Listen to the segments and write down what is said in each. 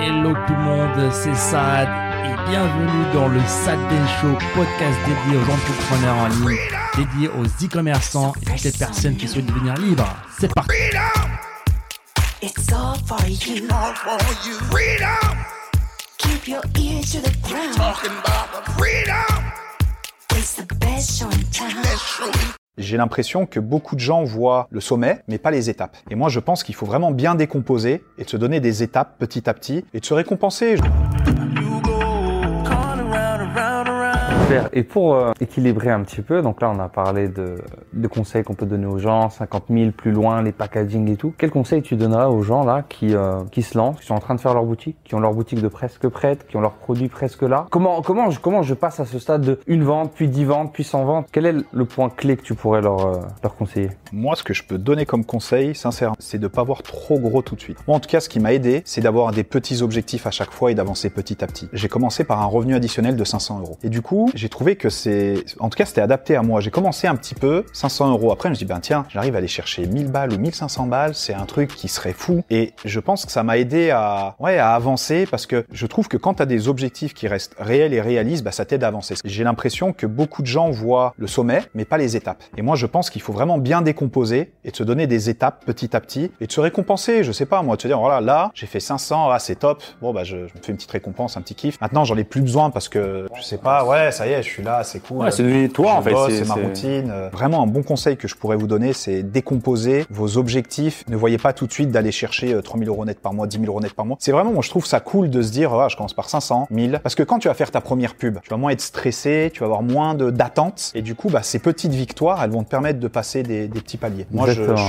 Hello tout le monde, c'est Sad et bienvenue dans le Sad Ben Show, podcast dédié aux entrepreneurs en ligne, dédié aux e-commerçants et toutes les personnes qui souhaitent devenir libres. C'est parti. It's all for you. all for you. Freedom, Keep your ears to the ground. talking about the freedom. It's the best show in J'ai l'impression que beaucoup de gens voient le sommet, mais pas les étapes. Et moi, je pense qu'il faut vraiment bien décomposer et de se donner des étapes petit à petit et de se récompenser. Super. Et pour euh, équilibrer un petit peu, donc là on a parlé de, conseils qu'on peut donner aux gens, 50 000 plus loin, les packaging et tout. Quel conseil tu donneras aux gens là qui, euh, qui se lancent, qui sont en train de faire leur boutique, qui ont leur boutique de presque prête, qui ont leurs produits presque là? Comment comment je, comment je passe à ce stade de une vente, puis 10 ventes, puis 100 ventes? Quel est le point clé que tu pourrais leur, euh, leur conseiller? Moi, ce que je peux donner comme conseil, sincèrement, c'est de pas voir trop gros tout de suite. Moi, en tout cas, ce qui m'a aidé, c'est d'avoir des petits objectifs à chaque fois et d'avancer petit à petit. J'ai commencé par un revenu additionnel de 500 euros. Et du coup, j'ai trouvé que c'est, en tout cas, c'était adapté à moi. J'ai commencé un petit peu, 500 euros. Après, je me dis, ben tiens, j'arrive à aller chercher 1000 balles ou 1500 balles. C'est un truc qui serait fou. Et je pense que ça m'a aidé à, ouais, à avancer parce que je trouve que quand tu as des objectifs qui restent réels et réalistes, bah, ça t'aide à avancer. J'ai l'impression que beaucoup de gens voient le sommet, mais pas les étapes. Et moi, je pense qu'il faut vraiment bien décomposer et de se donner des étapes petit à petit et de se récompenser. Je sais pas, moi, de se dire, voilà, là, j'ai fait 500, ah, c'est top. Bon, bah, je, me fais une petite récompense, un petit kiff. Maintenant, j'en ai plus besoin parce que, je sais pas, ouais, ça est, je suis là, c'est cool. Ouais, c'est devenu toi, Je en fait. bosse, C'est- C'est ma routine. Euh, Vraiment, un bon conseil que je pourrais vous donner, c'est décomposer vos objectifs. Ne voyez pas tout de suite d'aller chercher euh, 3000 euros net par mois, 10 000 euros net par mois. C'est vraiment, moi, je trouve ça cool de se dire, ah, je commence par 500, 1000. Parce que quand tu vas faire ta première pub, tu vas moins être stressé, tu vas avoir moins de d'attente. Et du coup, bah, ces petites victoires, elles vont te permettre de passer des, des petits paliers. Moi,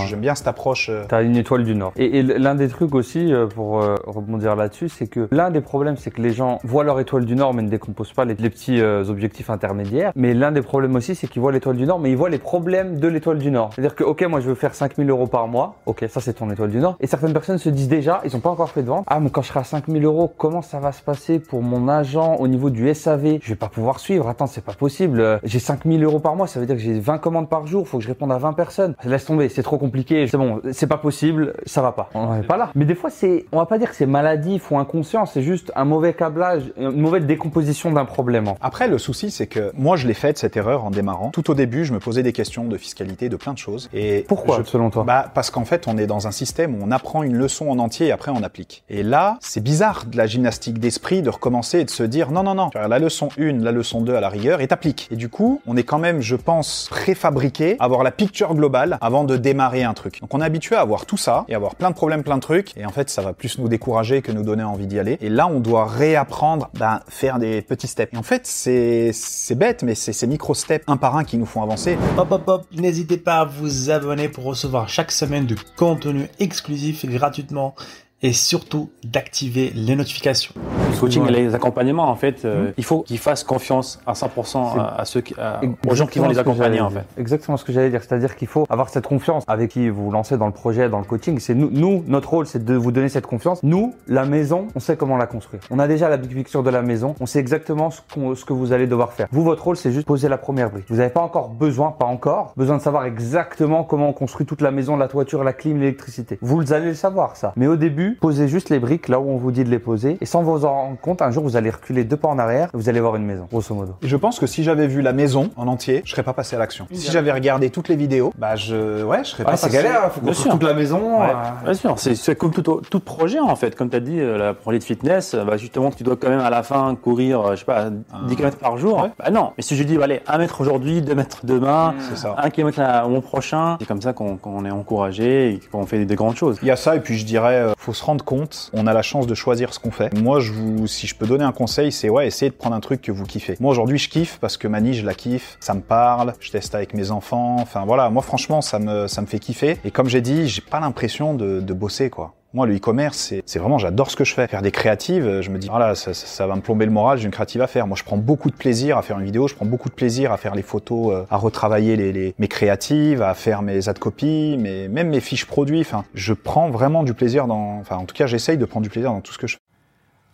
j'aime bien cette approche. euh, T'as une étoile du Nord. Et, et l'un des trucs aussi, euh, pour euh, rebondir là-dessus, c'est que l'un des problèmes, c'est que les gens voient leur étoile du Nord, mais ne décomposent pas les, les petits euh, objectifs intermédiaires. Mais l'un des problèmes aussi, c'est qu'ils voient l'étoile du Nord, mais ils voient les problèmes de l'étoile du Nord. C'est-à-dire que, ok, moi je veux faire 5000 euros par mois. Ok, ça c'est ton étoile du Nord. Et certaines personnes se disent déjà, ils n'ont pas encore fait de vente. Ah, mais quand je serai à 5000 euros, comment ça va se passer pour mon agent au niveau du SAV Je vais pas pouvoir suivre. Attends, c'est pas possible. Euh, J'ai 5000 euros par mois, ça veut dire que j'ai 20 commandes par jour. Faut que je réponde à 20 personnes. Laisse tomber, c'est trop compliqué. C'est bon, c'est pas possible, ça va pas. On n'en est pas là. Mais des fois, c'est, on va pas dire que c'est maladif ou inconscient, c'est juste un mauvais câblage, une mauvaise décomposition d'un problème. Après, le souci, c'est que moi, je l'ai fait cette erreur en démarrant. Tout au début, je me posais des questions de fiscalité, de plein de choses. Et Pourquoi, je- selon toi? Bah, parce qu'en fait, on est dans un système où on apprend une leçon en entier et après on applique. Et là, c'est bizarre de la gymnastique d'esprit de recommencer et de se dire non, non, non, la leçon 1, la leçon 2 à la rigueur et t'appliques. Et du coup, on est quand même, je pense, préfabriqué, à avoir la picture globale avant de démarrer un truc. Donc on est habitué à avoir tout ça et avoir plein de problèmes, plein de trucs. Et en fait, ça va plus nous décourager que nous donner envie d'y aller. Et là, on doit réapprendre, ben, faire des petits steps. Et en fait, c'est, c'est bête, mais c'est ces micro-steps un par un qui nous font avancer. Hop hop hop, n'hésitez pas à vous abonner pour recevoir chaque semaine de contenu exclusif gratuitement et surtout d'activer les notifications. Le coaching et les accompagnements, en fait, Hmm. euh, il faut qu'ils fassent confiance à 100% à, à ceux qui, à- aux gens qui vont Exactement les accompagner, en fait. Exactement ce que j'allais dire. C'est-à-dire qu'il faut avoir cette confiance avec qui vous vous lancez dans le projet, dans le coaching. C'est nous, nous, notre rôle, c'est de vous donner cette confiance. Nous, la maison, on sait comment la construire. On a déjà la big picture de la maison. On sait exactement ce, ce que vous allez devoir faire. Vous, votre rôle, c'est juste poser la première brique. Vous n'avez pas encore besoin, pas encore, besoin de savoir exactement comment on construit toute la maison, la toiture, la clim, l'électricité. Vous allez le savoir, ça. Mais au début, posez juste les briques là où on vous dit de les poser. Et sans vous en rendre compte, un jour, vous allez reculer deux pas en arrière et vous allez voir une maison, grosso modo. Et je pense que si j'avais vu la maison en entier, je serais pas passé à l'action. Si j'avais regardé toutes les vidéos, bah je, ouais, je serais pas Ah, c'est passé. galère, hein, faut construire toute la maison. Ouais. euh, Bien sûr, c'est c'est comme tout, tout projet, en fait. Comme tu as dit, euh, la projet de fitness, euh, bah, justement, tu dois quand même à la fin courir, je sais pas, 10 km par jour. Ouais. Bah non, mais si je dis, bah, allez, 1 mètre aujourd'hui, 2 mètres demain, C'est ça. 1 km au mois prochain, c'est comme ça qu'on est encouragé et qu'on fait des grandes choses. Il y a ça et puis je dirais, faut se rendre compte, on a la chance de choisir ce qu'on fait. Moi, je vous, si je peux donner un conseil, c'est ouais, essayez de prendre un truc que vous kiffez. Moi aujourd'hui, je kiffe parce que Mani, je la kiffe, ça me parle, je teste avec mes enfants. Enfin voilà, moi franchement, ça me, ça me fait kiffer. Et comme j'ai dit, j'ai pas l'impression de bosser quoi. Moi, le e-commerce, c'est- vraiment, j'adore ce que je fais. Faire des créatives, euh, je me dis, voilà, ça, ça- va me plomber le moral, j'ai une créative à faire. Moi, je prends beaucoup de plaisir à faire une vidéo, je prends beaucoup de plaisir à faire les photos, euh, à retravailler mes créatives, à faire mes ad copies, mais même mes fiches produits. Enfin, je prends vraiment du plaisir dans, enfin, en tout cas, j'essaye de prendre du plaisir dans tout ce que je fais.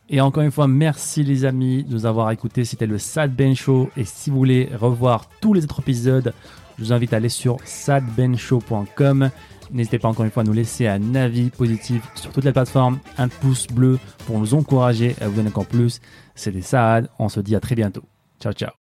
Et encore une fois, merci les amis de nous avoir écoutés. C'était le Sad Ben Show. Et si vous voulez revoir tous les autres épisodes, je vous invite à aller sur sadbenshow.com. N'hésitez pas encore une fois à nous laisser un avis positif sur toutes les plateformes, un pouce bleu pour nous encourager à vous donner encore plus. C'était Saad, on se dit à très bientôt. Ciao ciao.